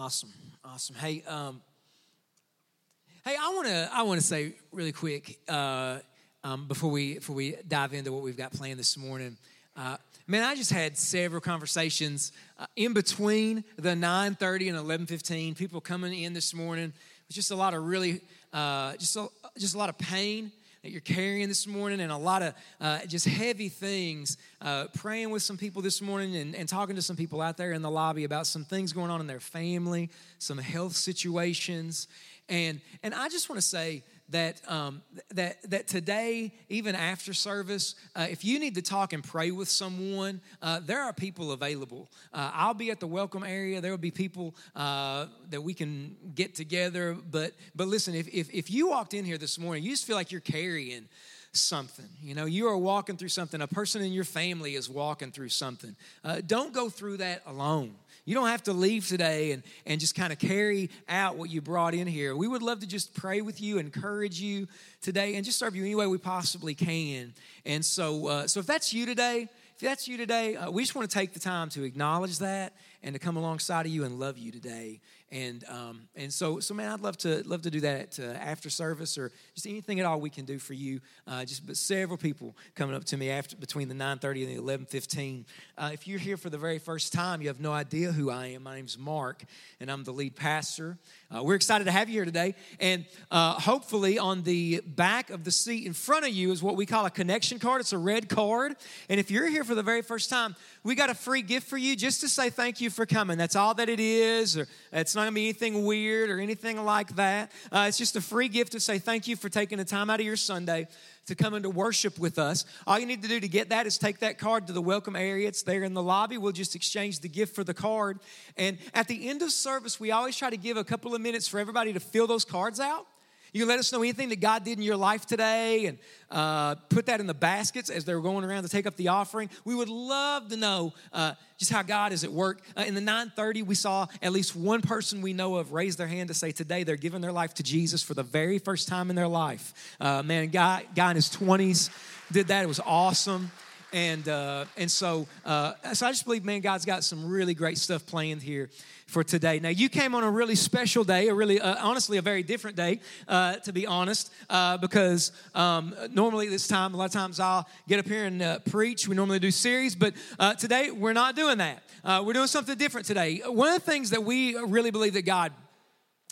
Awesome, awesome. Hey, um, hey, I want to I want to say really quick uh, um, before we before we dive into what we've got planned this morning. Uh, man, I just had several conversations uh, in between the 9:30 and 11:15. People coming in this morning. Just a lot of really, uh, just a, just a lot of pain that you're carrying this morning and a lot of uh, just heavy things. Uh, praying with some people this morning and, and talking to some people out there in the lobby about some things going on in their family, some health situations. And, and I just want to say, that um, that that today, even after service, uh, if you need to talk and pray with someone, uh, there are people available. Uh, I'll be at the welcome area. There will be people uh, that we can get together. But but listen, if, if if you walked in here this morning, you just feel like you're carrying something. You know, you are walking through something. A person in your family is walking through something. Uh, don't go through that alone. You don't have to leave today and, and just kind of carry out what you brought in here. We would love to just pray with you, encourage you today, and just serve you any way we possibly can. And so, uh, so if that's you today, if that's you today, uh, we just want to take the time to acknowledge that and to come alongside of you and love you today and um, and so so man, I'd love to love to do that uh, after service or just anything at all we can do for you. Uh, just but several people coming up to me after between the 9:30 and the 11:15. Uh, if you're here for the very first time, you have no idea who I am. My name's Mark, and I'm the lead pastor. Uh, we're excited to have you here today, and uh, hopefully on the back of the seat in front of you is what we call a connection card. It's a red card, and if you're here for the very first time, we got a free gift for you just to say thank you for coming. That's all that it is. Or it's not gonna be anything weird or anything like that. Uh, it's just a free gift to say thank you for taking the time out of your Sunday to come into worship with us. All you need to do to get that is take that card to the welcome area. It's there in the lobby. We'll just exchange the gift for the card. And at the end of service, we always try to give a couple of minutes for everybody to fill those cards out. You can let us know anything that God did in your life today and uh, put that in the baskets as they're going around to take up the offering. We would love to know uh, just how God is at work. Uh, in the 930, we saw at least one person we know of raise their hand to say today they're giving their life to Jesus for the very first time in their life. Uh, man, guy, guy in his 20s did that. It was awesome and uh, and so uh, so I just believe, man, God's got some really great stuff planned here for today. Now, you came on a really special day, a really, uh, honestly, a very different day, uh, to be honest, uh, because um, normally this time, a lot of times I'll get up here and uh, preach. We normally do series, but uh, today we're not doing that. Uh, we're doing something different today. One of the things that we really believe that God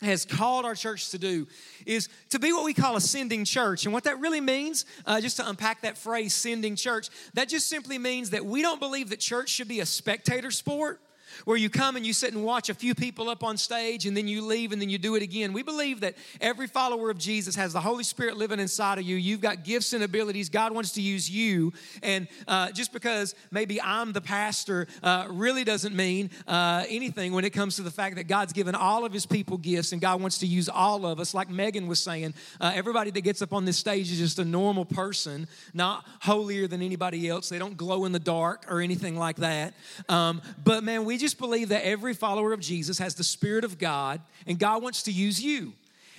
has called our church to do is to be what we call a sending church. And what that really means, uh, just to unpack that phrase, sending church, that just simply means that we don't believe that church should be a spectator sport where you come and you sit and watch a few people up on stage and then you leave and then you do it again. We believe that every follower of Jesus has the Holy Spirit living inside of you. You've got gifts and abilities. God wants to use you. And uh, just because maybe I'm the pastor uh, really doesn't mean uh, anything when it comes to the fact that God's given all of his people gifts and God wants to use all of us. Like Megan was saying, uh, everybody that gets up on this stage is just a normal person, not holier than anybody else. They don't glow in the dark or anything like that. Um, but man, we just just believe that every follower of Jesus has the Spirit of God and God wants to use you.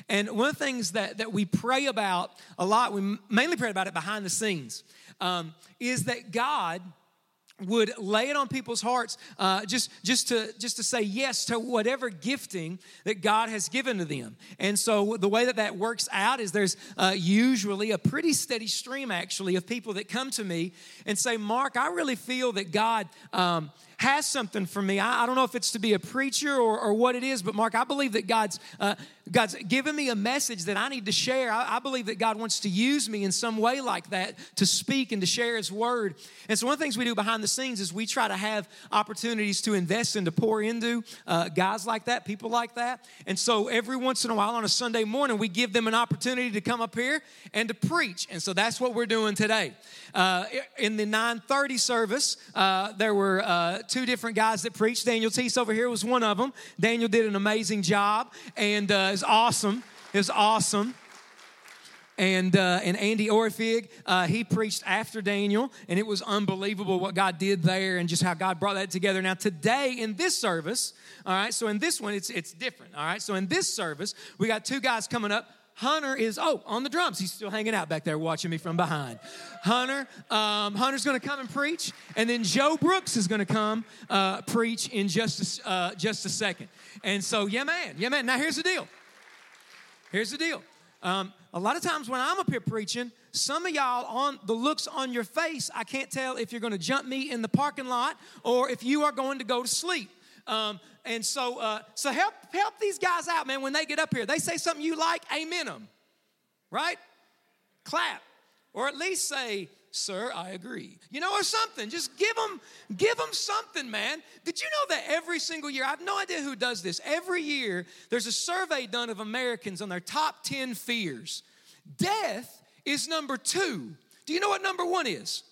And one of the things that, that we pray about a lot, we mainly pray about it behind the scenes, um, is that God would lay it on people's hearts uh, just, just, to, just to say yes to whatever gifting that God has given to them. And so the way that that works out is there's uh, usually a pretty steady stream, actually, of people that come to me and say, Mark, I really feel that God um, has something for me. I, I, don't know if it's to be a preacher or, or what it is, but Mark, I believe that God's, uh, God's given me a message that I need to share. I, I, believe that God wants to use me in some way like that to speak and to share His word. And so, one of the things we do behind the scenes is we try to have opportunities to invest and to pour into uh, guys like that, people like that. And so, every once in a while on a Sunday morning, we give them an opportunity to come up here and to preach. And so, that's what we're doing today. Uh, in the 9:30 service, uh, there were uh, two different guys that preached. Daniel Teese over here was one of them. Daniel did an amazing job, and uh, it's awesome. It's awesome and uh, and Andy Orfig, uh, he preached after Daniel, and it was unbelievable what God did there and just how God brought that together. Now today in this service, all right, so in this one it's it's different. All right, so in this service we got two guys coming up Hunter is, oh, on the drums. He's still hanging out back there watching me from behind. Hunter, um, Hunter's going to come and preach. And then Joe Brooks is going to come uh, preach in just a, uh, just a second. And so, yeah, man. Yeah, man. Now, here's the deal. Here's the deal. Um, a lot of times when I'm up here preaching, some of y'all on the looks on your face, I can't tell if you're going to jump me in the parking lot or if you are going to go to sleep. Um, and so, uh, so help help these guys out, man. When they get up here, they say something you like, amen them, right? Clap, or at least say, "Sir, I agree." You know, or something. Just give them give them something, man. Did you know that every single year? I have no idea who does this. Every year, there's a survey done of Americans on their top ten fears. Death is number two. Do you know what number one is?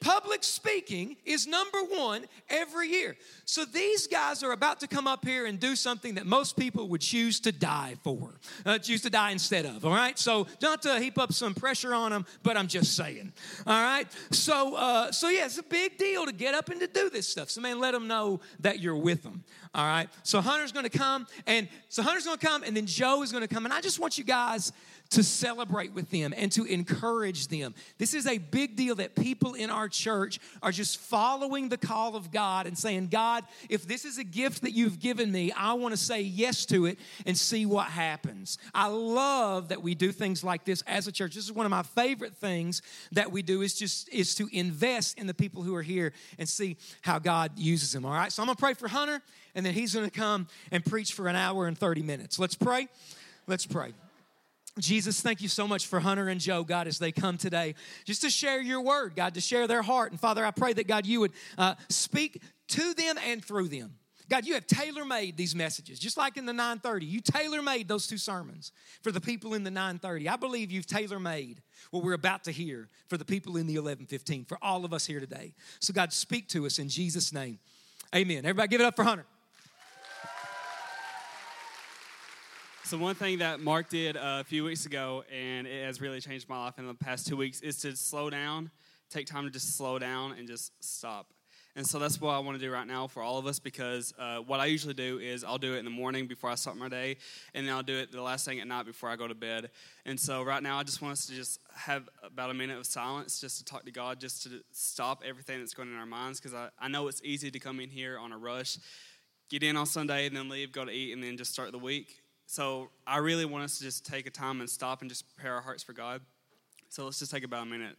Public speaking is number one every year. So these guys are about to come up here and do something that most people would choose to die for, uh, choose to die instead of, all right? So not to heap up some pressure on them, but I'm just saying, all right? So, uh, so yeah, it's a big deal to get up and to do this stuff. So, man, let them know that you're with them, all right? So Hunter's gonna come, and so Hunter's gonna come, and then Joe is gonna come, and I just want you guys to celebrate with them and to encourage them. This is a big deal that people in our church are just following the call of God and saying, God, if this is a gift that you've given me, I want to say yes to it and see what happens. I love that we do things like this as a church. This is one of my favorite things that we do is just is to invest in the people who are here and see how God uses them. All right. So I'm gonna pray for Hunter, and then he's gonna come and preach for an hour and 30 minutes. Let's pray. Let's pray. Jesus, thank you so much for Hunter and Joe, God, as they come today, just to share your word, God, to share their heart. And Father, I pray that, God, you would uh, speak to them and through them. God, you have tailor made these messages, just like in the 930. You tailor made those two sermons for the people in the 930. I believe you've tailor made what we're about to hear for the people in the 1115, for all of us here today. So, God, speak to us in Jesus' name. Amen. Everybody, give it up for Hunter. So one thing that Mark did uh, a few weeks ago, and it has really changed my life in the past two weeks, is to slow down, take time to just slow down and just stop. And so that's what I want to do right now for all of us because uh, what I usually do is I'll do it in the morning before I start my day, and then I'll do it the last thing at night before I go to bed. And so right now I just want us to just have about a minute of silence just to talk to God, just to stop everything that's going in our minds because I, I know it's easy to come in here on a rush, get in on Sunday, and then leave, go to eat, and then just start the week. So I really want us to just take a time and stop and just prepare our hearts for God. So let's just take about a minute.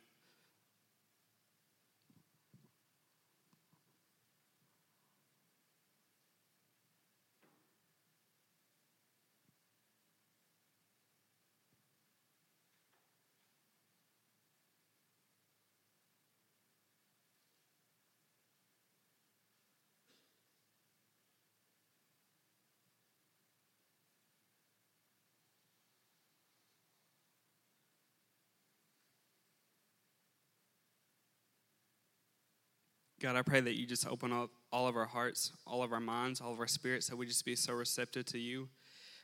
God, I pray that you just open up all of our hearts, all of our minds, all of our spirits, that we just be so receptive to you.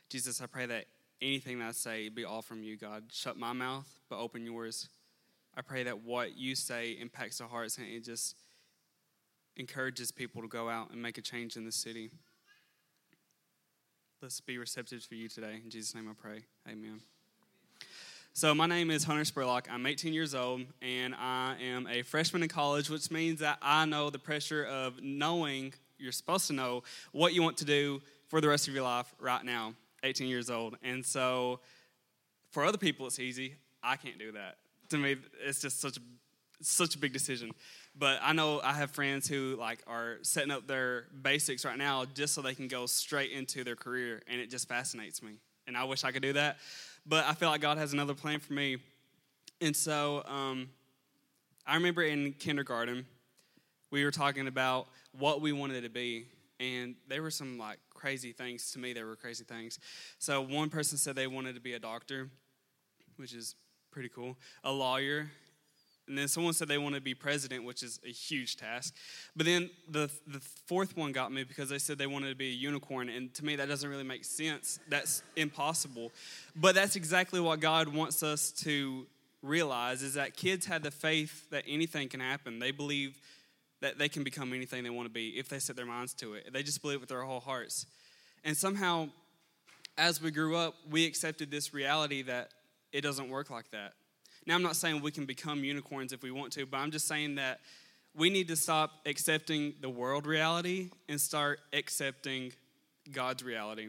Jesus, I pray that anything that I say be all from you, God. Shut my mouth, but open yours. I pray that what you say impacts our hearts and it just encourages people to go out and make a change in the city. Let's be receptive for you today. In Jesus' name I pray. Amen. So, my name is Hunter Spurlock. I'm 18 years old, and I am a freshman in college, which means that I know the pressure of knowing you're supposed to know what you want to do for the rest of your life right now, 18 years old. And so, for other people, it's easy. I can't do that. To me, it's just such a such a big decision. But I know I have friends who like are setting up their basics right now just so they can go straight into their career, and it just fascinates me. And I wish I could do that but I feel like God has another plan for me. And so um, I remember in kindergarten, we were talking about what we wanted to be. And there were some like crazy things to me, there were crazy things. So one person said they wanted to be a doctor, which is pretty cool, a lawyer, and then someone said they want to be president, which is a huge task. But then the, the fourth one got me because they said they wanted to be a unicorn. And to me, that doesn't really make sense. That's impossible. But that's exactly what God wants us to realize is that kids have the faith that anything can happen. They believe that they can become anything they want to be if they set their minds to it. They just believe with their whole hearts. And somehow as we grew up, we accepted this reality that it doesn't work like that. Now, I'm not saying we can become unicorns if we want to, but I'm just saying that we need to stop accepting the world reality and start accepting God's reality.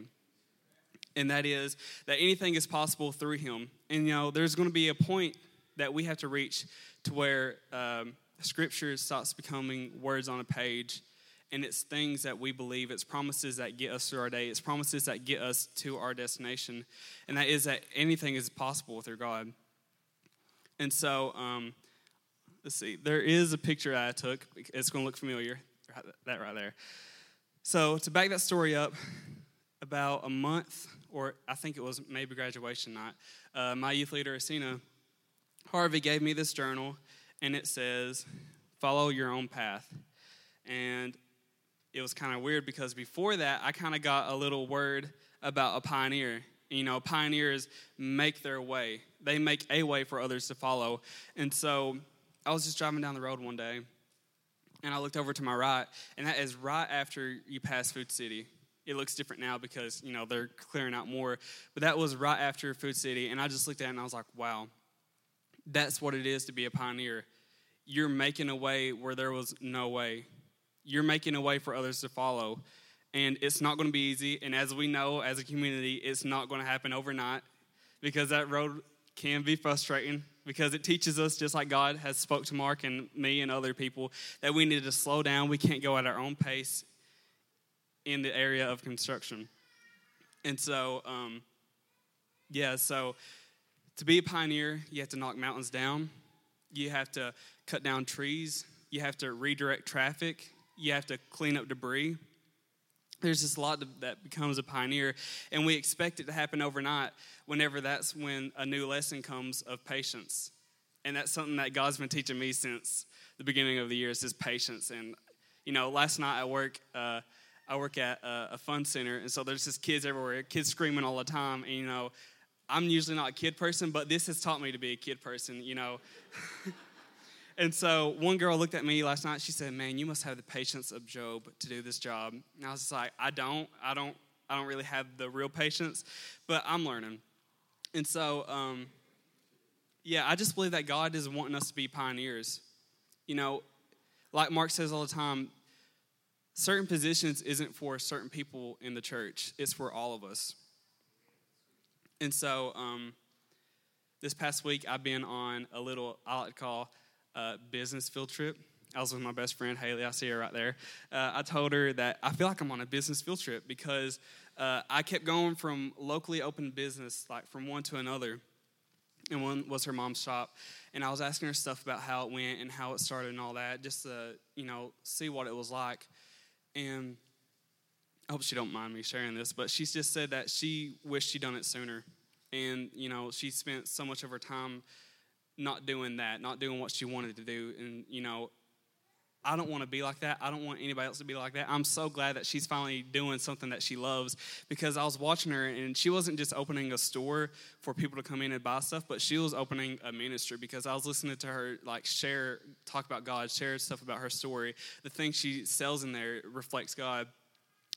And that is that anything is possible through Him. And, you know, there's going to be a point that we have to reach to where um, Scripture stops becoming words on a page and it's things that we believe, it's promises that get us through our day, it's promises that get us to our destination, and that is that anything is possible through God. And so, um, let's see, there is a picture I took. It's going to look familiar, that right there. So, to back that story up, about a month, or I think it was maybe graduation night, uh, my youth leader, Asina Harvey, gave me this journal, and it says, Follow your own path. And it was kind of weird because before that, I kind of got a little word about a pioneer. You know, pioneers make their way, they make a way for others to follow. And so I was just driving down the road one day and I looked over to my right, and that is right after you pass Food City. It looks different now because, you know, they're clearing out more. But that was right after Food City, and I just looked at it and I was like, wow, that's what it is to be a pioneer. You're making a way where there was no way you're making a way for others to follow. And it's not going to be easy. And as we know, as a community, it's not going to happen overnight because that road can be frustrating because it teaches us just like god has spoke to mark and me and other people that we need to slow down. We can't go at our own pace in the area of construction. And so um, yeah so to be a pioneer you have to knock mountains down. You have to cut down trees. You have to redirect traffic. You have to clean up debris. There's this lot that becomes a pioneer, and we expect it to happen overnight whenever that's when a new lesson comes of patience. And that's something that God's been teaching me since the beginning of the year is just patience. And, you know, last night I work, uh, I work at a, a fun center, and so there's just kids everywhere, kids screaming all the time. And, you know, I'm usually not a kid person, but this has taught me to be a kid person, you know. And so one girl looked at me last night. She said, "Man, you must have the patience of Job to do this job." And I was like, "I don't. I don't. I don't really have the real patience, but I'm learning." And so, um, yeah, I just believe that God is wanting us to be pioneers. You know, like Mark says all the time, certain positions isn't for certain people in the church; it's for all of us. And so, um, this past week, I've been on a little I like to call uh, business field trip. I was with my best friend Haley. I see her right there. Uh, I told her that I feel like I'm on a business field trip because uh, I kept going from locally open business, like from one to another. And one was her mom's shop, and I was asking her stuff about how it went and how it started and all that, just to you know see what it was like. And I hope she don't mind me sharing this, but she just said that she wished she'd done it sooner, and you know she spent so much of her time not doing that, not doing what she wanted to do. And, you know, I don't want to be like that. I don't want anybody else to be like that. I'm so glad that she's finally doing something that she loves because I was watching her and she wasn't just opening a store for people to come in and buy stuff, but she was opening a ministry because I was listening to her like share, talk about God, share stuff about her story. The things she sells in there reflects God.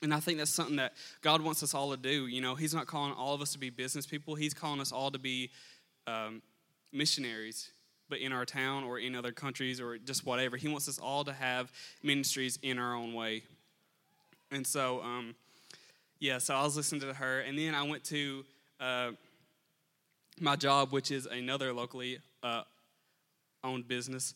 And I think that's something that God wants us all to do. You know, He's not calling all of us to be business people, He's calling us all to be um, missionaries, but in our town or in other countries or just whatever. He wants us all to have ministries in our own way. And so, um, yeah, so I was listening to her, and then I went to uh, my job, which is another locally uh, owned business.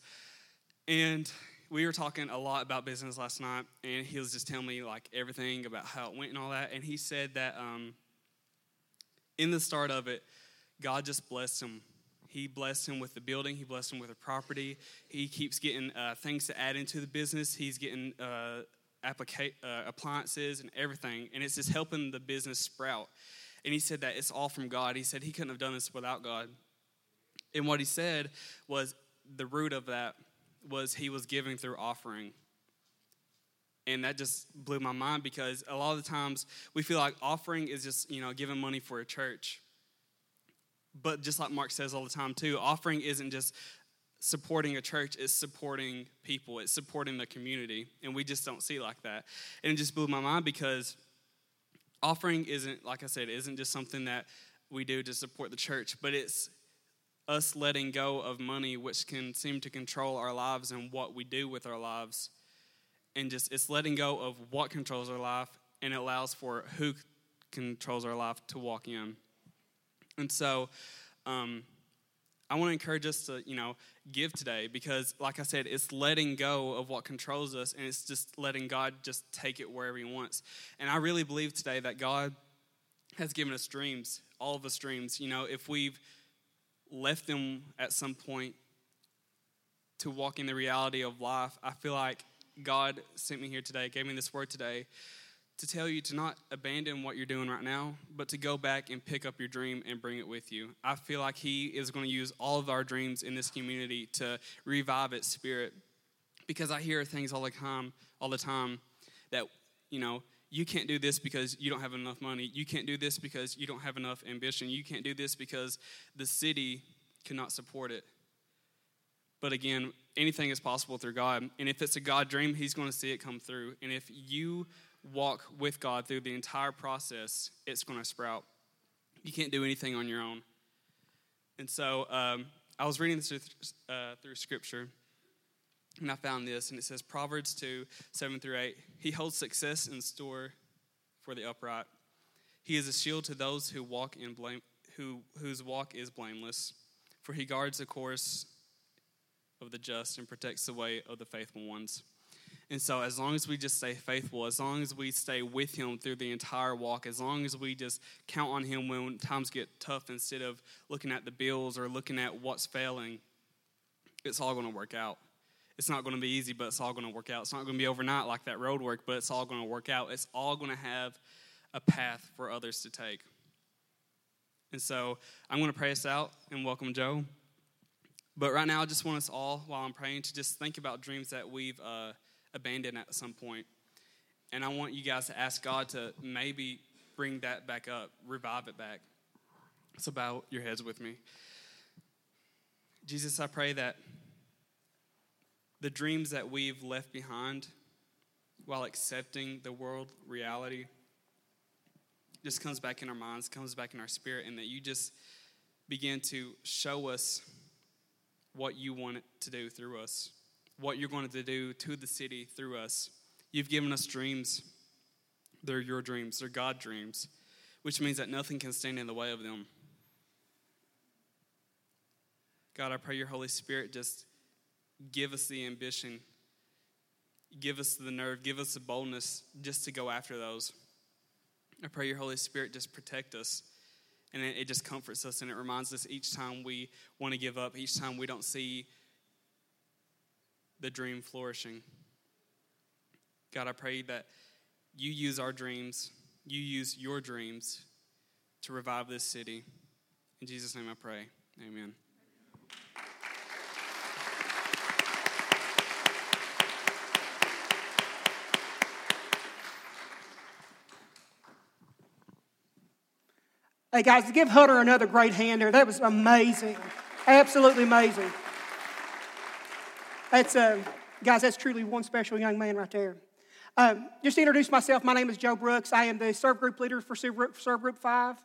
And we were talking a lot about business last night, and he was just telling me like everything about how it went and all that. And he said that um, in the start of it, God just blessed him he blessed him with the building. He blessed him with a property. He keeps getting uh, things to add into the business. He's getting uh, applica- uh, appliances and everything, and it's just helping the business sprout. And he said that it's all from God. He said he couldn't have done this without God. And what he said was the root of that was he was giving through offering. And that just blew my mind because a lot of the times we feel like offering is just, you know, giving money for a church. But just like Mark says all the time, too, offering isn't just supporting a church, it's supporting people, it's supporting the community. And we just don't see like that. And it just blew my mind because offering isn't, like I said, isn't just something that we do to support the church, but it's us letting go of money, which can seem to control our lives and what we do with our lives. And just it's letting go of what controls our life and it allows for who controls our life to walk in. And so, um, I want to encourage us to, you know, give today because, like I said, it's letting go of what controls us and it's just letting God just take it wherever He wants. And I really believe today that God has given us dreams, all of us dreams. You know, if we've left them at some point to walk in the reality of life, I feel like God sent me here today, gave me this word today to tell you to not abandon what you're doing right now, but to go back and pick up your dream and bring it with you. I feel like He is going to use all of our dreams in this community to revive its spirit. Because I hear things all the time, all the time that, you know, you can't do this because you don't have enough money. You can't do this because you don't have enough ambition. You can't do this because the city cannot support it. But again, anything is possible through God. And if it's a God dream, He's going to see it come through. And if you walk with God through the entire process, it's going to sprout. You can't do anything on your own. And so um, I was reading this through, uh, through Scripture, and I found this, and it says Proverbs 2 7 through 8. He holds success in store for the upright. He is a shield to those who walk in blame, who, whose walk is blameless, for he guards the course of the just and protects the way of the faithful ones. And so, as long as we just stay faithful, as long as we stay with Him through the entire walk, as long as we just count on Him when times get tough instead of looking at the bills or looking at what's failing, it's all going to work out. It's not going to be easy, but it's all going to work out. It's not going to be overnight like that road work, but it's all going to work out. It's all going to have a path for others to take. And so, I'm going to pray us out and welcome Joe. But right now, I just want us all, while I'm praying, to just think about dreams that we've. Uh, abandoned at some point. And I want you guys to ask God to maybe bring that back up, revive it back. So bow your heads with me. Jesus, I pray that the dreams that we've left behind while accepting the world reality just comes back in our minds, comes back in our spirit, and that you just begin to show us what you want to do through us what you're going to do to the city through us. You've given us dreams. They're your dreams, they're God dreams, which means that nothing can stand in the way of them. God, I pray your Holy Spirit just give us the ambition, give us the nerve, give us the boldness just to go after those. I pray your Holy Spirit just protect us. And it, just comforts us and it reminds us each time we want to give up, each time we don't see the dream flourishing. God, I pray that you use our dreams, you use your dreams to revive this city. In Jesus' name I pray. Amen. Hey guys, give Hunter another great hand there. That was amazing. Absolutely amazing. That's, uh, guys, that's truly one special young man right there. Um, just to introduce myself, my name is Joe Brooks. I am the serve group leader for serve group, serve group 5.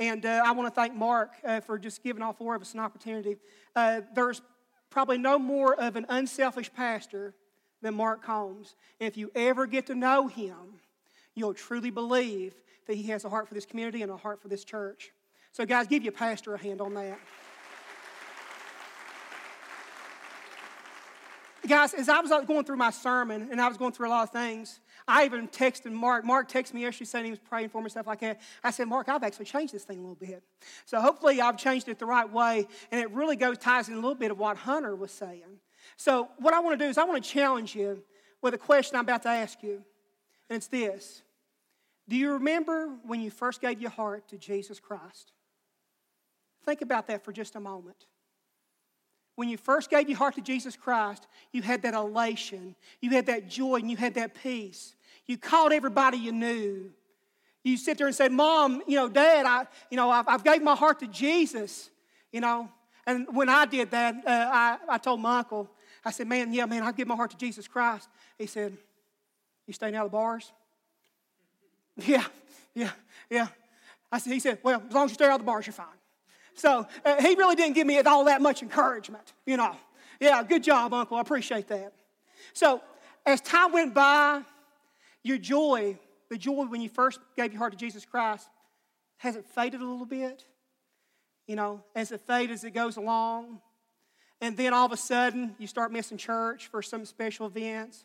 And uh, I want to thank Mark uh, for just giving all four of us an opportunity. Uh, there's probably no more of an unselfish pastor than Mark Combs. And if you ever get to know him, you'll truly believe that he has a heart for this community and a heart for this church. So, guys, give your pastor a hand on that. Guys, as I was going through my sermon and I was going through a lot of things, I even texted Mark. Mark texted me yesterday saying he was praying for me, and stuff like that. I said, Mark, I've actually changed this thing a little bit. So hopefully I've changed it the right way. And it really goes, ties in a little bit of what Hunter was saying. So what I want to do is I want to challenge you with a question I'm about to ask you. And it's this Do you remember when you first gave your heart to Jesus Christ? Think about that for just a moment. When you first gave your heart to Jesus Christ, you had that elation, you had that joy, and you had that peace. You called everybody you knew. You sit there and say, Mom, you know, Dad, I, you know, I've, I've gave my heart to Jesus, you know. And when I did that, uh, I, I told my uncle, I said, man, yeah, man, I've given my heart to Jesus Christ. He said, you staying out of the bars? Yeah, Yeah, yeah. I said, he said, well, as long as you stay out of the bars, you're fine. So uh, he really didn't give me all that much encouragement, you know. Yeah, good job, Uncle. I appreciate that. So as time went by, your joy, the joy when you first gave your heart to Jesus Christ, has it faded a little bit? You know, as it fades as it goes along. And then all of a sudden, you start missing church for some special events.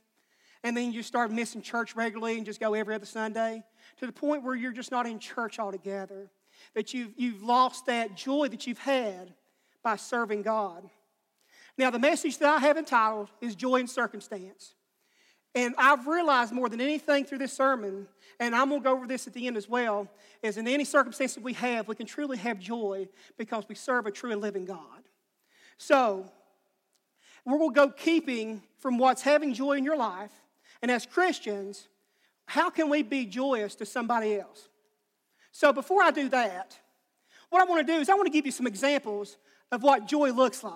And then you start missing church regularly and just go every other Sunday to the point where you're just not in church altogether. That you've, you've lost that joy that you've had by serving God. Now, the message that I have entitled is Joy in Circumstance. And I've realized more than anything through this sermon, and I'm going to go over this at the end as well, is in any circumstance that we have, we can truly have joy because we serve a true and living God. So, we're going to go keeping from what's having joy in your life. And as Christians, how can we be joyous to somebody else? So, before I do that, what I want to do is I want to give you some examples of what joy looks like.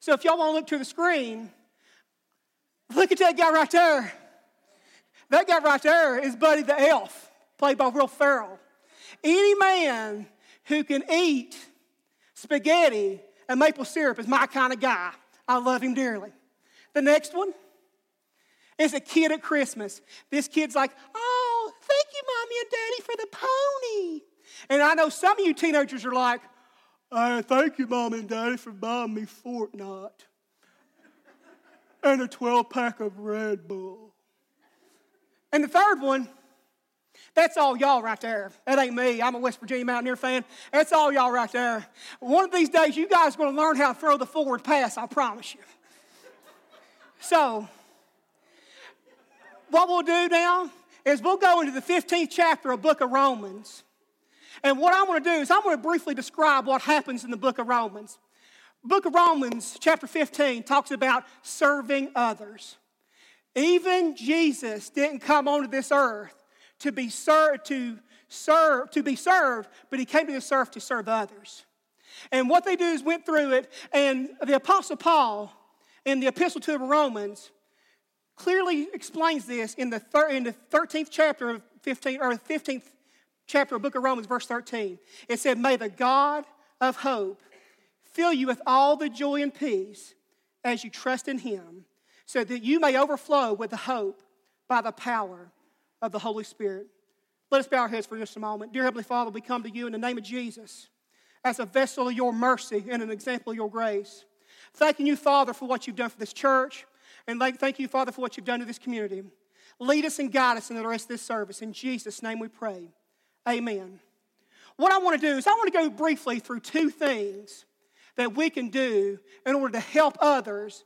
So, if y'all want to look to the screen, Look at that guy right there. That guy right there is Buddy the Elf, played by Will Ferrell. Any man who can eat spaghetti and maple syrup is my kind of guy. I love him dearly. The next one is a kid at Christmas. This kid's like, Oh, you, mommy and daddy, for the pony. And I know some of you teenagers are like, oh, Thank you, mom and daddy, for buying me Fortnite and a 12 pack of Red Bull. And the third one, that's all y'all right there. That ain't me. I'm a West Virginia Mountaineer fan. That's all y'all right there. One of these days, you guys are going to learn how to throw the forward pass, I promise you. So, what we'll do now is we'll go into the 15th chapter of book of Romans. And what I'm going to do is I'm going to briefly describe what happens in the book of Romans book of Romans, chapter 15, talks about serving others. Even Jesus didn't come onto this earth to be served, to serve, to be served, but he came to this earth to serve others. And what they do is went through it, and the Apostle Paul in the Epistle to the Romans clearly explains this in the, thir- in the 13th chapter of 15, or 15th chapter of book of Romans, verse 13. It said, May the God of hope fill you with all the joy and peace as you trust in Him, so that you may overflow with the hope by the power of the Holy Spirit. Let us bow our heads for just a moment. Dear Heavenly Father, we come to you in the name of Jesus as a vessel of your mercy and an example of your grace. Thanking you, Father, for what you've done for this church, and thank you, Father, for what you've done to this community. Lead us and guide us in the rest of this service. In Jesus' name we pray. Amen. What I want to do is I want to go briefly through two things that we can do in order to help others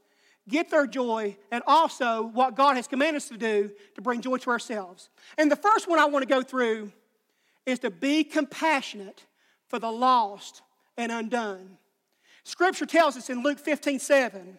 get their joy and also what God has commanded us to do to bring joy to ourselves. And the first one I want to go through is to be compassionate for the lost and undone. Scripture tells us in Luke 15 7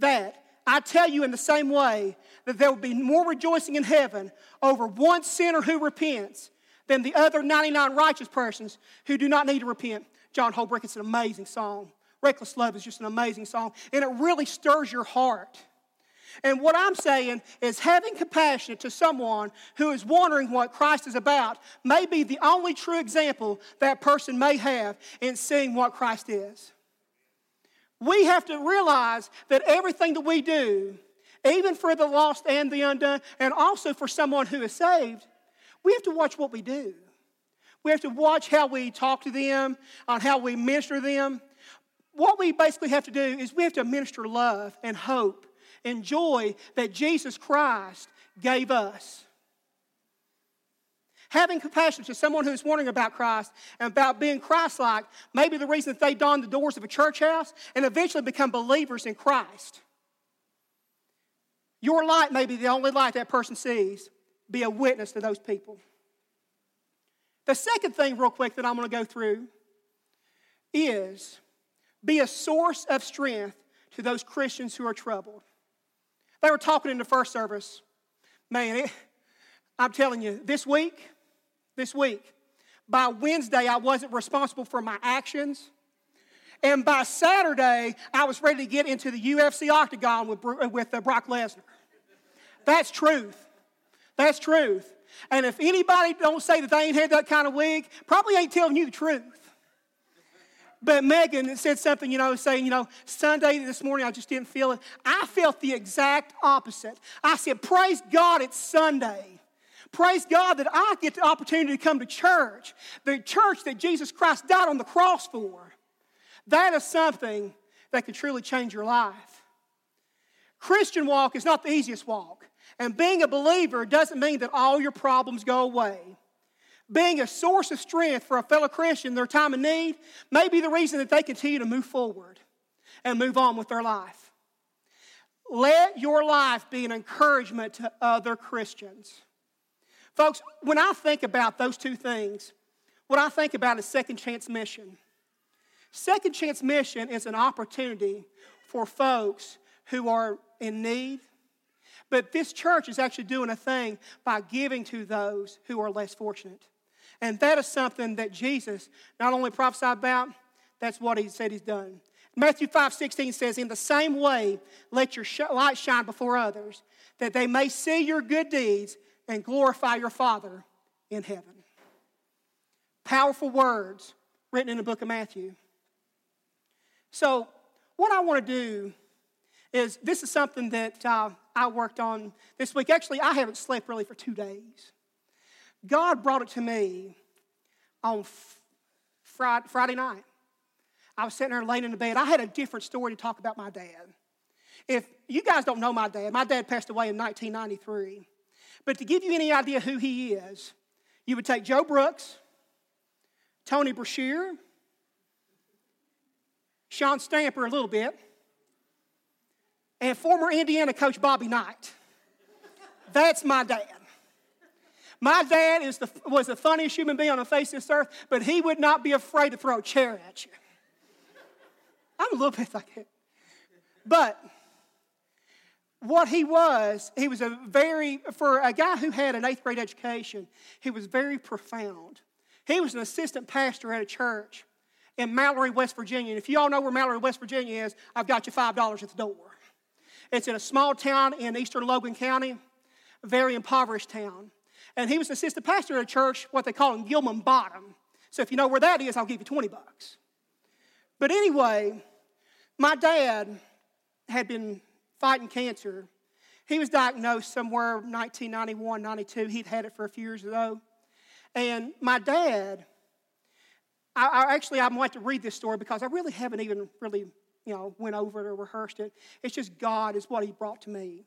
that I tell you in the same way that there will be more rejoicing in heaven over one sinner who repents than the other 99 righteous persons who do not need to repent. John Holbrook, it's an amazing song. Reckless Love is just an amazing song, and it really stirs your heart. And what I'm saying is having compassion to someone who is wondering what Christ is about may be the only true example that person may have in seeing what Christ is. We have to realize that everything that we do, even for the lost and the undone, and also for someone who is saved, we have to watch what we do. We have to watch how we talk to them, on how we minister them. What we basically have to do is we have to minister love and hope and joy that Jesus Christ gave us. Having compassion to someone who's wondering about Christ and about being Christ like may be the reason that they don the doors of a church house and eventually become believers in Christ. Your light may be the only light that person sees. Be a witness to those people. The second thing, real quick, that I'm going to go through is be a source of strength to those Christians who are troubled. They were talking in the first service. Man, it, I'm telling you, this week, this week, by Wednesday, I wasn't responsible for my actions. And by Saturday, I was ready to get into the UFC octagon with, with uh, Brock Lesnar. That's truth. That's truth. And if anybody don't say that they ain't had that kind of wig, probably ain't telling you the truth. But Megan said something, you know, saying, you know, Sunday this morning I just didn't feel it. I felt the exact opposite. I said, praise God, it's Sunday. Praise God that I get the opportunity to come to church, the church that Jesus Christ died on the cross for. That is something that can truly change your life. Christian walk is not the easiest walk. And being a believer doesn't mean that all your problems go away. Being a source of strength for a fellow Christian in their time of need may be the reason that they continue to move forward and move on with their life. Let your life be an encouragement to other Christians. Folks, when I think about those two things, what I think about is second chance mission. Second chance mission is an opportunity for folks who are in need. But this church is actually doing a thing by giving to those who are less fortunate. And that is something that Jesus not only prophesied about, that's what he said he's done. Matthew 5 16 says, In the same way, let your light shine before others, that they may see your good deeds and glorify your Father in heaven. Powerful words written in the book of Matthew. So, what I want to do is this is something that uh, I worked on this week. Actually, I haven't slept really for two days. God brought it to me on Friday, Friday night. I was sitting there laying in the bed. I had a different story to talk about my dad. If you guys don't know my dad, my dad passed away in 1993. But to give you any idea who he is, you would take Joe Brooks, Tony Brashear, Sean Stamper a little bit, and former Indiana coach Bobby Knight. That's my dad. My dad is the, was the funniest human being on the face of this earth, but he would not be afraid to throw a chair at you. I'm a little bit like that. But what he was, he was a very, for a guy who had an eighth grade education, he was very profound. He was an assistant pastor at a church in Mallory, West Virginia. And if you all know where Mallory, West Virginia is, I've got you $5 at the door. It's in a small town in eastern Logan County, a very impoverished town. And he was an assistant pastor at a church, what they call in Gilman Bottom. So if you know where that is, I'll give you 20 bucks. But anyway, my dad had been fighting cancer. He was diagnosed somewhere 1991, 92. He'd had it for a few years ago. And my dad, I, I actually I'm going to read this story because I really haven't even really you know, went over it or rehearsed it. It's just God is what He brought to me.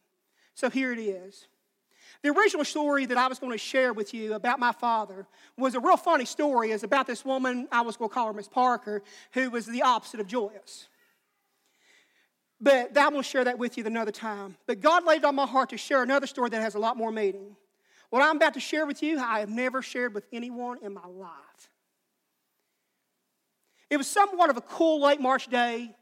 So here it is. The original story that I was going to share with you about my father was a real funny story. It's about this woman, I was going to call her Miss Parker, who was the opposite of joyous. But going to share that with you another time. But God laid it on my heart to share another story that has a lot more meaning. What I'm about to share with you, I have never shared with anyone in my life. It was somewhat of a cool late March day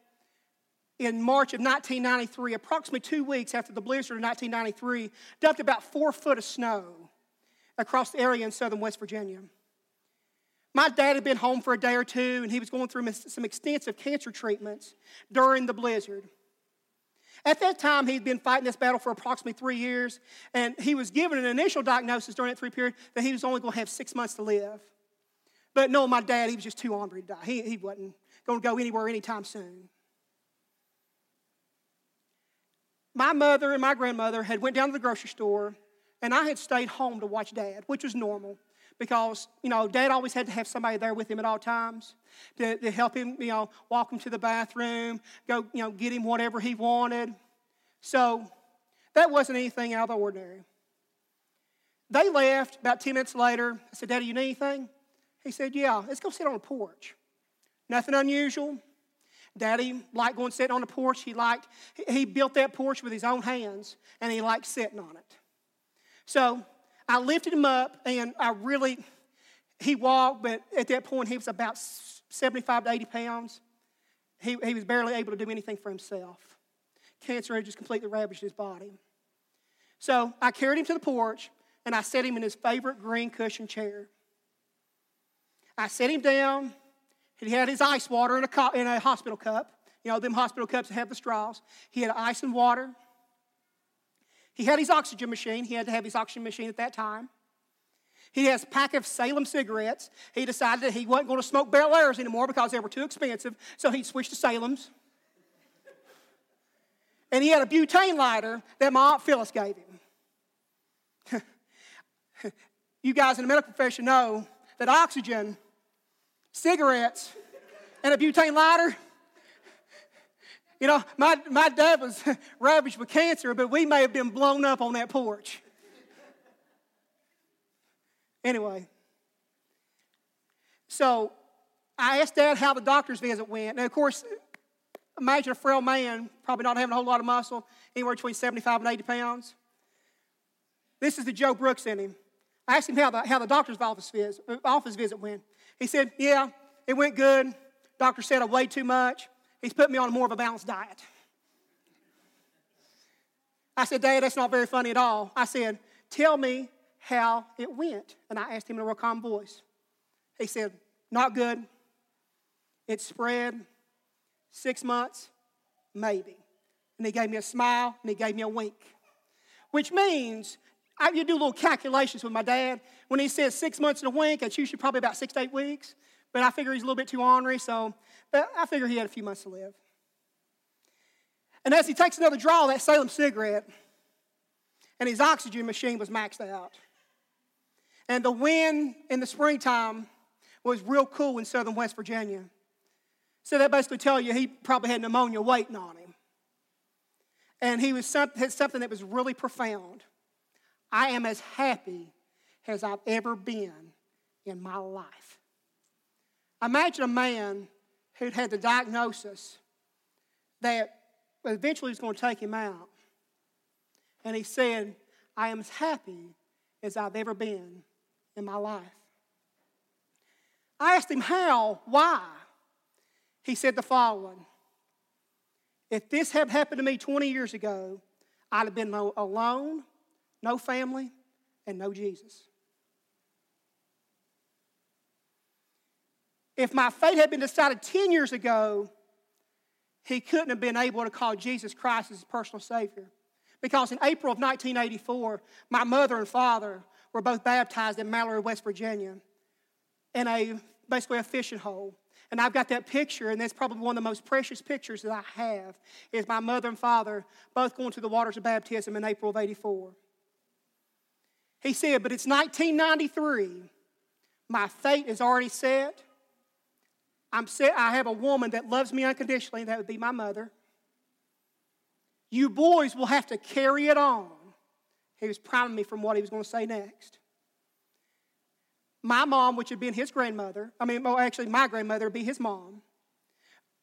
in March of 1993, approximately two weeks after the blizzard of 1993, dumped about four foot of snow across the area in southern West Virginia. My dad had been home for a day or two, and he was going through some extensive cancer treatments during the blizzard. At that time, he'd been fighting this battle for approximately three years, and he was given an initial diagnosis during that three period that he was only going to have six months to live. But no, my dad, he was just too ornery to die. He, he wasn't going to go anywhere anytime soon. my mother and my grandmother had went down to the grocery store and i had stayed home to watch dad which was normal because you know dad always had to have somebody there with him at all times to, to help him you know walk him to the bathroom go you know get him whatever he wanted. So that wasn't anything out of the ordinary. They left about 10 minutes later. I said daddy you need anything? He said yeah let's go sit on the porch. Nothing unusual. Daddy liked going sitting on the porch. He liked, he built that porch with his own hands and he liked sitting on it. So I lifted him up and I really, he walked, but at that point he was about 75 to 80 pounds. He, he was barely able to do anything for himself. Cancer had just completely ravaged his body. So I carried him to the porch and I set him in his favorite green cushion chair. I set him down he had his ice water in a, in a hospital cup. You know, them hospital cups that have the straws. He had ice and water. He had his oxygen machine. He had to have his oxygen machine at that time. He has a pack of Salem cigarettes. He decided that he wasn't going to smoke Belairs anymore because they were too expensive, so he switched to Salem's. And he had a butane lighter that my Aunt Phyllis gave him. you guys in the medical profession know that oxygen, cigarettes, and a butane lighter, you know, my, my dad was ravaged with cancer, but we may have been blown up on that porch. Anyway, so I asked Dad how the doctor's visit went. And of course, imagine a frail man, probably not having a whole lot of muscle, anywhere between 75 and 80 pounds. This is the Joe Brooks in him. I asked him how the, how the doctor's office visit, office visit went. He said, Yeah, it went good. Doctor said I weighed too much. He's put me on more of a balanced diet. I said, Dad, that's not very funny at all. I said, Tell me how it went. And I asked him in a real calm voice. He said, Not good. It spread six months, maybe. And he gave me a smile and he gave me a wink, which means I, you do little calculations with my dad. When he says six months and a wink, that's usually probably about six to eight weeks. But I figure he's a little bit too ornery, so I figure he had a few months to live. And as he takes another draw of that Salem cigarette, and his oxygen machine was maxed out. And the wind in the springtime was real cool in southern West Virginia. So that basically tells you he probably had pneumonia waiting on him. And he was some, had something that was really profound. I am as happy as I've ever been in my life. Imagine a man who'd had the diagnosis that eventually was going to take him out. And he said, I am as happy as I've ever been in my life. I asked him how, why. He said the following If this had happened to me 20 years ago, I'd have been alone, no family, and no Jesus. If my fate had been decided 10 years ago, he couldn't have been able to call Jesus Christ his personal Savior. Because in April of 1984, my mother and father were both baptized in Mallory, West Virginia, in a basically a fishing hole. And I've got that picture, and that's probably one of the most precious pictures that I have, is my mother and father both going to the waters of baptism in April of 84. He said, but it's 1993. My fate is already set. I'm. I have a woman that loves me unconditionally, that would be my mother. You boys will have to carry it on. He was priming me from what he was going to say next. My mom, which had been his grandmother, I mean, well, actually, my grandmother would be his mom,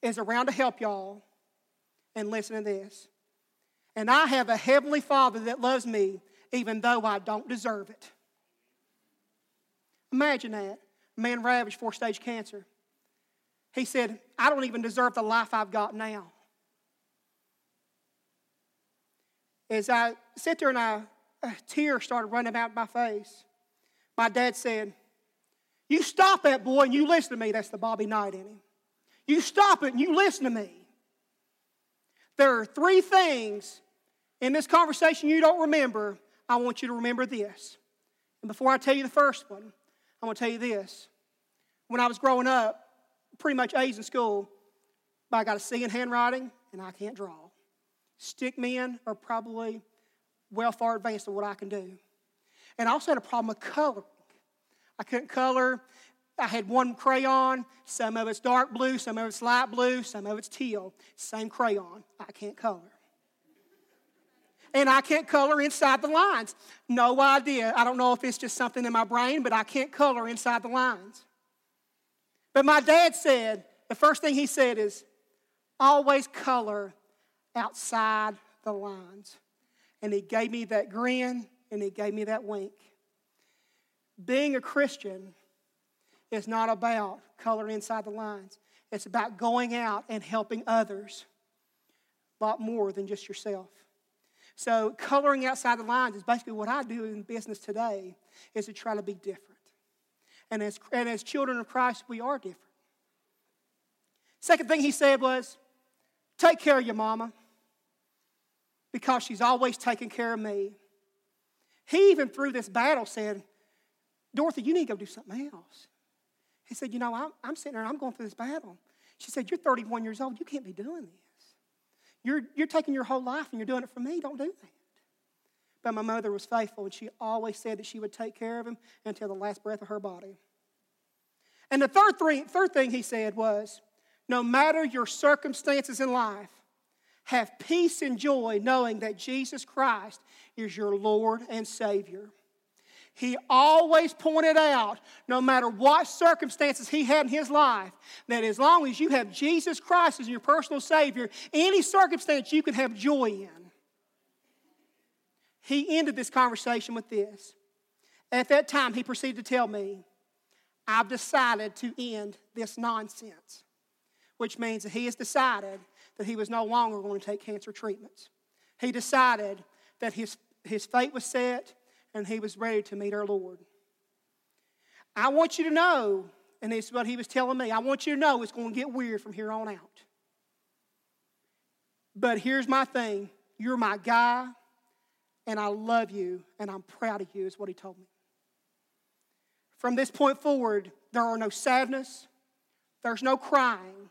is around to help y'all. And listen to this. And I have a heavenly father that loves me even though I don't deserve it. Imagine that. A Man ravaged four stage cancer. He said, I don't even deserve the life I've got now. As I sit there and I, a tear started running out my face, my dad said, You stop that boy and you listen to me. That's the Bobby Knight in him. You stop it and you listen to me. There are three things in this conversation you don't remember. I want you to remember this. And before I tell you the first one, I want to tell you this. When I was growing up, pretty much A's in school, but I got a C in handwriting and I can't draw. Stick men are probably well far advanced of what I can do. And I also had a problem with color. I couldn't color. I had one crayon, some of it's dark blue, some of it's light blue, some of it's teal. Same crayon. I can't color. And I can't color inside the lines. No idea. I don't know if it's just something in my brain, but I can't color inside the lines. But my dad said, the first thing he said is, always color outside the lines. And he gave me that grin and he gave me that wink. Being a Christian is not about color inside the lines, it's about going out and helping others a lot more than just yourself. So, coloring outside the lines is basically what I do in business today, is to try to be different. And as, and as children of Christ, we are different. Second thing he said was, take care of your mama because she's always taking care of me. He even through this battle said, Dorothy, you need to go do something else. He said, You know, I'm, I'm sitting there and I'm going through this battle. She said, You're 31 years old. You can't be doing this. You're, you're taking your whole life and you're doing it for me. Don't do that. But my mother was faithful and she always said that she would take care of him until the last breath of her body. And the third, three, third thing he said was no matter your circumstances in life, have peace and joy knowing that Jesus Christ is your Lord and Savior. He always pointed out, no matter what circumstances he had in his life, that as long as you have Jesus Christ as your personal Savior, any circumstance you can have joy in. He ended this conversation with this. At that time, he proceeded to tell me, I've decided to end this nonsense, which means that he has decided that he was no longer going to take cancer treatments. He decided that his, his fate was set and he was ready to meet our Lord. I want you to know, and this is what he was telling me, I want you to know it's going to get weird from here on out. But here's my thing you're my guy, and I love you, and I'm proud of you, is what he told me. From this point forward, there are no sadness, there's no crying,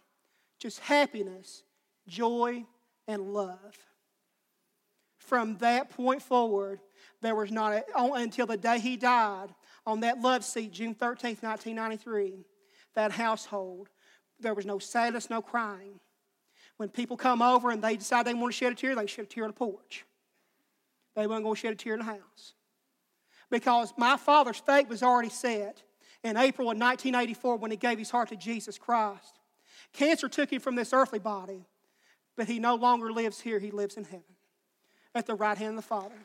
just happiness, joy, and love. From that point forward, there was not a, oh, until the day he died on that love seat, June 13th, 1993, that household, there was no sadness, no crying. When people come over and they decide they want to shed a tear, they shed a tear on the porch. They weren't going to shed a tear in the house. Because my father's fate was already set in April of 1984 when he gave his heart to Jesus Christ. Cancer took him from this earthly body, but he no longer lives here, he lives in heaven at the right hand of the Father.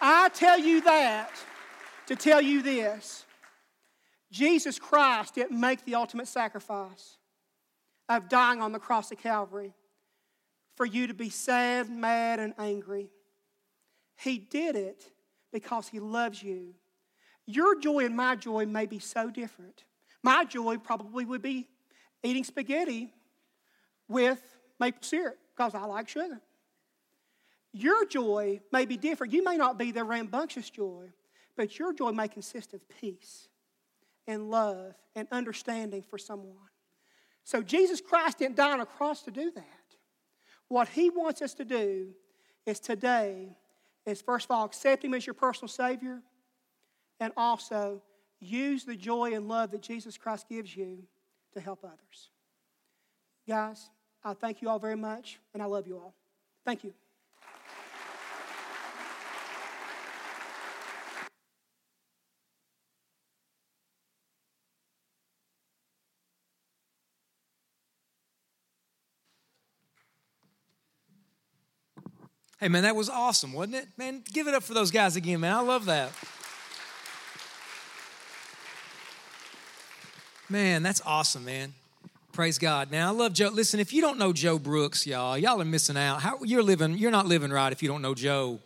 I tell you that to tell you this Jesus Christ didn't make the ultimate sacrifice of dying on the cross of Calvary for you to be sad, mad, and angry. He did it because He loves you. Your joy and my joy may be so different. My joy probably would be eating spaghetti with maple syrup because I like sugar. Your joy may be different. You may not be the rambunctious joy, but your joy may consist of peace and love and understanding for someone. So Jesus Christ didn't die on a cross to do that. What he wants us to do is today is first of all accept him as your personal savior and also use the joy and love that Jesus Christ gives you to help others. Guys, I thank you all very much and I love you all. Thank you. Hey, man, that was awesome, wasn't it? Man, give it up for those guys again, man. I love that. Man, that's awesome, man. Praise God. Now, I love Joe. Listen, if you don't know Joe Brooks, y'all, y'all are missing out. How you're living, you're not living right if you don't know Joe,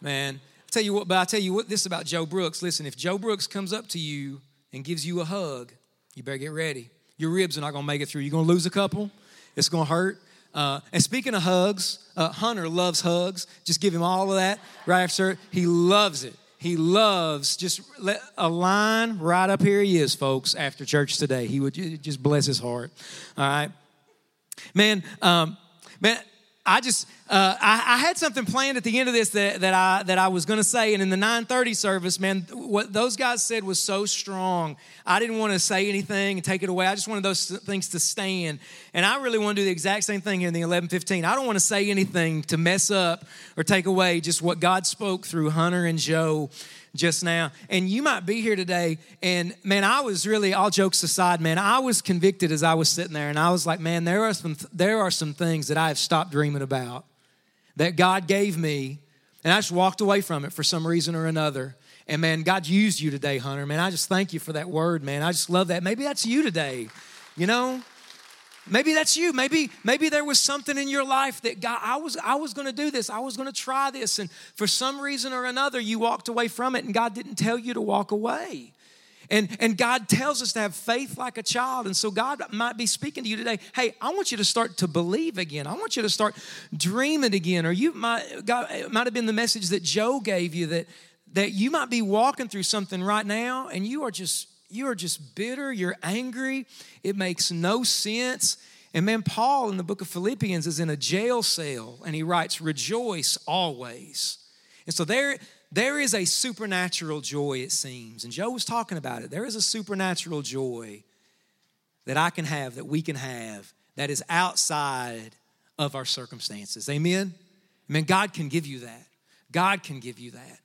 man. I tell you what, but I tell you what this about Joe Brooks. Listen, if Joe Brooks comes up to you and gives you a hug, you better get ready. Your ribs are not gonna make it through. You're gonna lose a couple. It's gonna hurt. Uh, and speaking of hugs, uh, Hunter loves hugs. Just give him all of that right after. He loves it. He loves just let a line right up here. He is, folks. After church today, he would just bless his heart. All right, man. Um, man, I just uh, I, I, had something planned at the end of this that, that I that I was going to say, and in the 9:30 service, man, what those guys said was so strong. I didn't want to say anything and take it away. I just wanted those things to stand, and I really want to do the exact same thing in the 11:15. I don't want to say anything to mess up or take away just what God spoke through Hunter and Joe just now. And you might be here today. And man, I was really, all jokes aside, man, I was convicted as I was sitting there. And I was like, man, there are some, there are some things that I have stopped dreaming about that God gave me. And I just walked away from it for some reason or another. And man, God used you today, Hunter. Man, I just thank you for that word, man. I just love that. Maybe that's you today, you know? Maybe that's you. Maybe maybe there was something in your life that God I was I was going to do this. I was going to try this and for some reason or another you walked away from it and God didn't tell you to walk away. And, and God tells us to have faith like a child. And so God might be speaking to you today. Hey, I want you to start to believe again. I want you to start dreaming again. Or you might God it might have been the message that Joe gave you that that you might be walking through something right now and you are just you are just bitter, you're angry, it makes no sense. And man, Paul in the book of Philippians is in a jail cell and he writes, Rejoice always. And so there, there is a supernatural joy, it seems. And Joe was talking about it. There is a supernatural joy that I can have, that we can have, that is outside of our circumstances. Amen? Amen. God can give you that. God can give you that.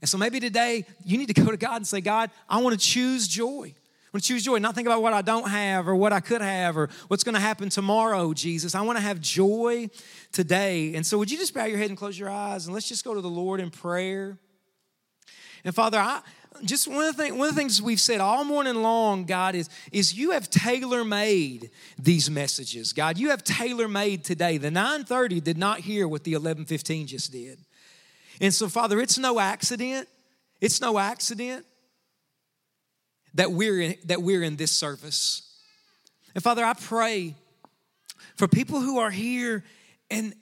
And so maybe today you need to go to God and say, God, I want to choose joy. I want to choose joy, not think about what I don't have or what I could have or what's going to happen tomorrow, Jesus. I want to have joy today. And so would you just bow your head and close your eyes and let's just go to the Lord in prayer. And Father, I just one of the things, one of the things we've said all morning long, God, is, is you have tailor-made these messages. God, you have tailor-made today. The 930 did not hear what the 1115 just did. And so, Father, it's no accident. It's no accident that we're in, that we're in this service. And Father, I pray for people who are here and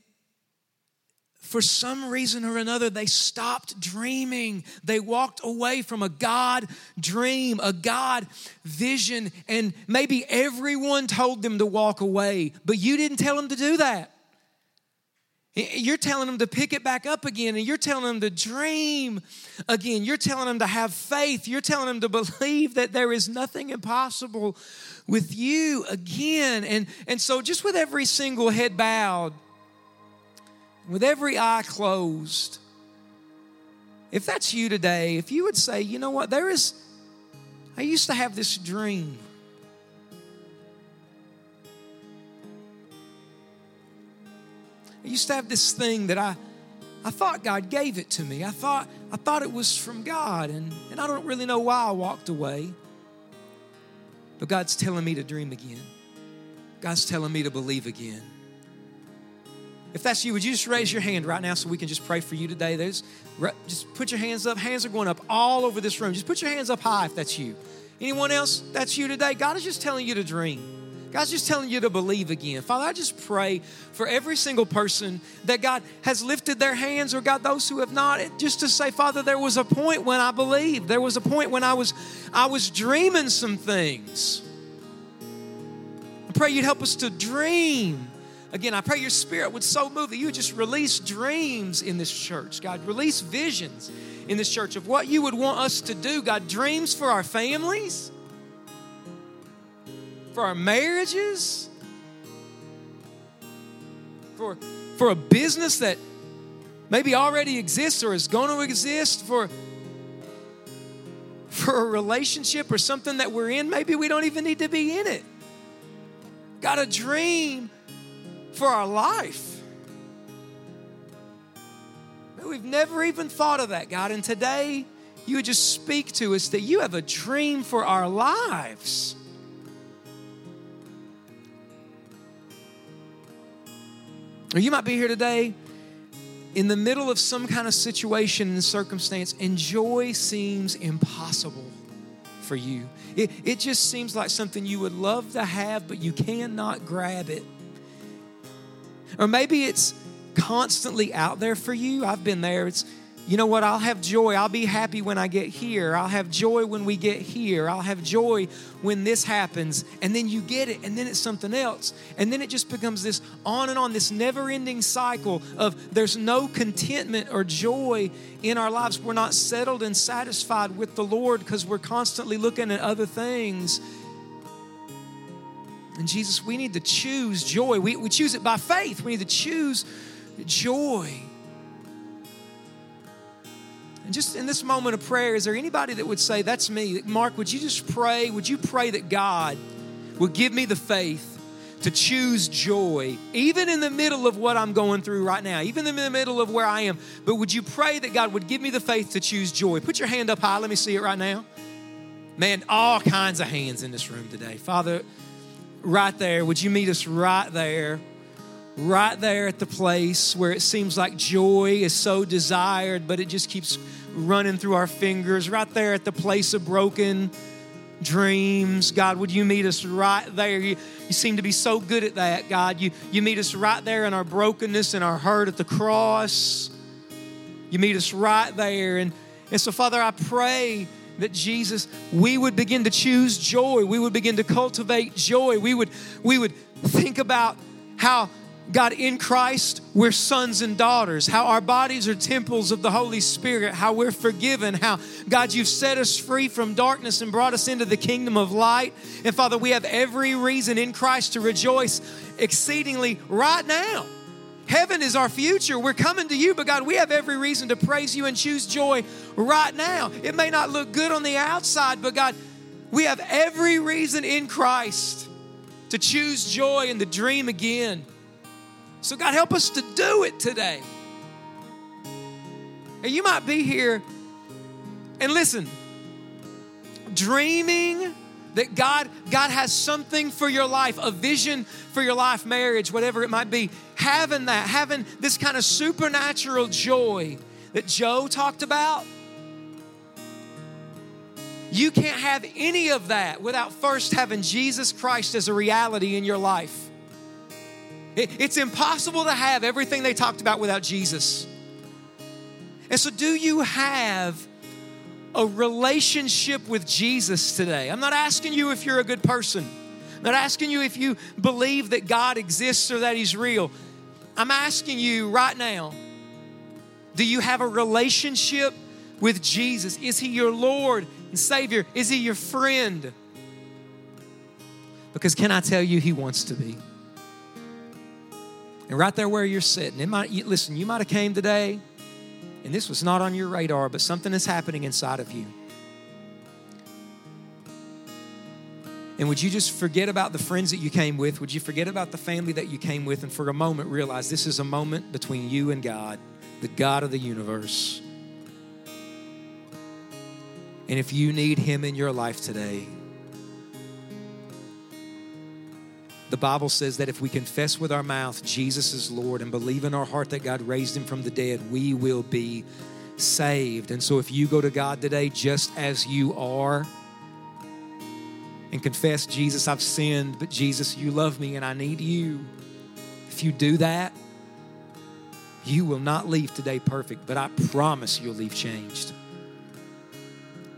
for some reason or another, they stopped dreaming. They walked away from a God dream, a God vision, and maybe everyone told them to walk away, but you didn't tell them to do that. You're telling them to pick it back up again, and you're telling them to dream again. You're telling them to have faith. You're telling them to believe that there is nothing impossible with you again. And, and so, just with every single head bowed, with every eye closed, if that's you today, if you would say, you know what, there is, I used to have this dream. I used to have this thing that I, I thought God gave it to me. I thought, I thought it was from God, and, and I don't really know why I walked away. But God's telling me to dream again. God's telling me to believe again. If that's you, would you just raise your hand right now so we can just pray for you today? There's, just put your hands up. Hands are going up all over this room. Just put your hands up high if that's you. Anyone else? That's you today. God is just telling you to dream. God's just telling you to believe again. Father, I just pray for every single person that God has lifted their hands or God those who have not just to say, Father, there was a point when I believed. There was a point when I was I was dreaming some things. I pray you'd help us to dream. Again, I pray your spirit would so move that you just release dreams in this church. God, release visions in this church of what you would want us to do. God, dreams for our families for our marriages, for, for a business that maybe already exists or is going to exist, for, for a relationship or something that we're in. Maybe we don't even need to be in it. Got a dream for our life. We've never even thought of that, God. And today, you would just speak to us that you have a dream for our lives. Or you might be here today in the middle of some kind of situation and circumstance, and joy seems impossible for you. It, it just seems like something you would love to have, but you cannot grab it. Or maybe it's constantly out there for you. I've been there. It's you know what? I'll have joy. I'll be happy when I get here. I'll have joy when we get here. I'll have joy when this happens. And then you get it, and then it's something else. And then it just becomes this on and on, this never ending cycle of there's no contentment or joy in our lives. We're not settled and satisfied with the Lord because we're constantly looking at other things. And Jesus, we need to choose joy. We, we choose it by faith. We need to choose joy. And just in this moment of prayer, is there anybody that would say, That's me? Mark, would you just pray? Would you pray that God would give me the faith to choose joy, even in the middle of what I'm going through right now, even in the middle of where I am? But would you pray that God would give me the faith to choose joy? Put your hand up high. Let me see it right now. Man, all kinds of hands in this room today. Father, right there, would you meet us right there? right there at the place where it seems like joy is so desired, but it just keeps running through our fingers, right there at the place of broken dreams. God, would you meet us right there? You, you seem to be so good at that, God. You, you meet us right there in our brokenness and our hurt at the cross. You meet us right there. And, And so, Father, I pray that Jesus, we would begin to choose joy. We would begin to cultivate joy. We would, we would think about how God, in Christ, we're sons and daughters, how our bodies are temples of the Holy Spirit, how we're forgiven, how, God, you've set us free from darkness and brought us into the kingdom of light. And Father, we have every reason in Christ to rejoice exceedingly right now. Heaven is our future. We're coming to you, but God, we have every reason to praise you and choose joy right now. It may not look good on the outside, but God, we have every reason in Christ to choose joy and to dream again. So, God, help us to do it today. And you might be here and listen, dreaming that God God has something for your life, a vision for your life, marriage, whatever it might be. Having that, having this kind of supernatural joy that Joe talked about. You can't have any of that without first having Jesus Christ as a reality in your life. It's impossible to have everything they talked about without Jesus. And so, do you have a relationship with Jesus today? I'm not asking you if you're a good person. I'm not asking you if you believe that God exists or that He's real. I'm asking you right now do you have a relationship with Jesus? Is He your Lord and Savior? Is He your friend? Because can I tell you, He wants to be. And right there where you're sitting, it might listen, you might have came today and this was not on your radar, but something is happening inside of you. And would you just forget about the friends that you came with? Would you forget about the family that you came with and for a moment realize this is a moment between you and God, the God of the universe? And if you need Him in your life today, The Bible says that if we confess with our mouth Jesus is Lord and believe in our heart that God raised him from the dead, we will be saved. And so if you go to God today just as you are and confess, Jesus, I've sinned, but Jesus, you love me and I need you. If you do that, you will not leave today perfect, but I promise you'll leave changed.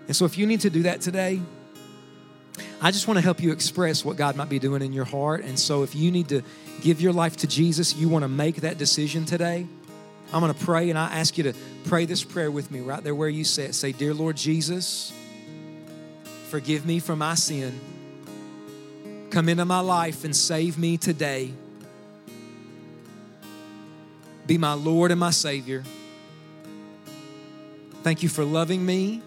And so if you need to do that today, I just want to help you express what God might be doing in your heart. And so, if you need to give your life to Jesus, you want to make that decision today, I'm going to pray, and I ask you to pray this prayer with me right there where you sit. Say, Dear Lord Jesus, forgive me for my sin. Come into my life and save me today. Be my Lord and my Savior. Thank you for loving me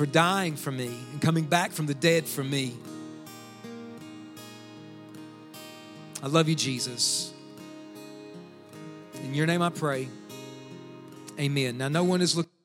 for dying for me and coming back from the dead for me. I love you, Jesus. In your name I pray. Amen. Now, no one is looking.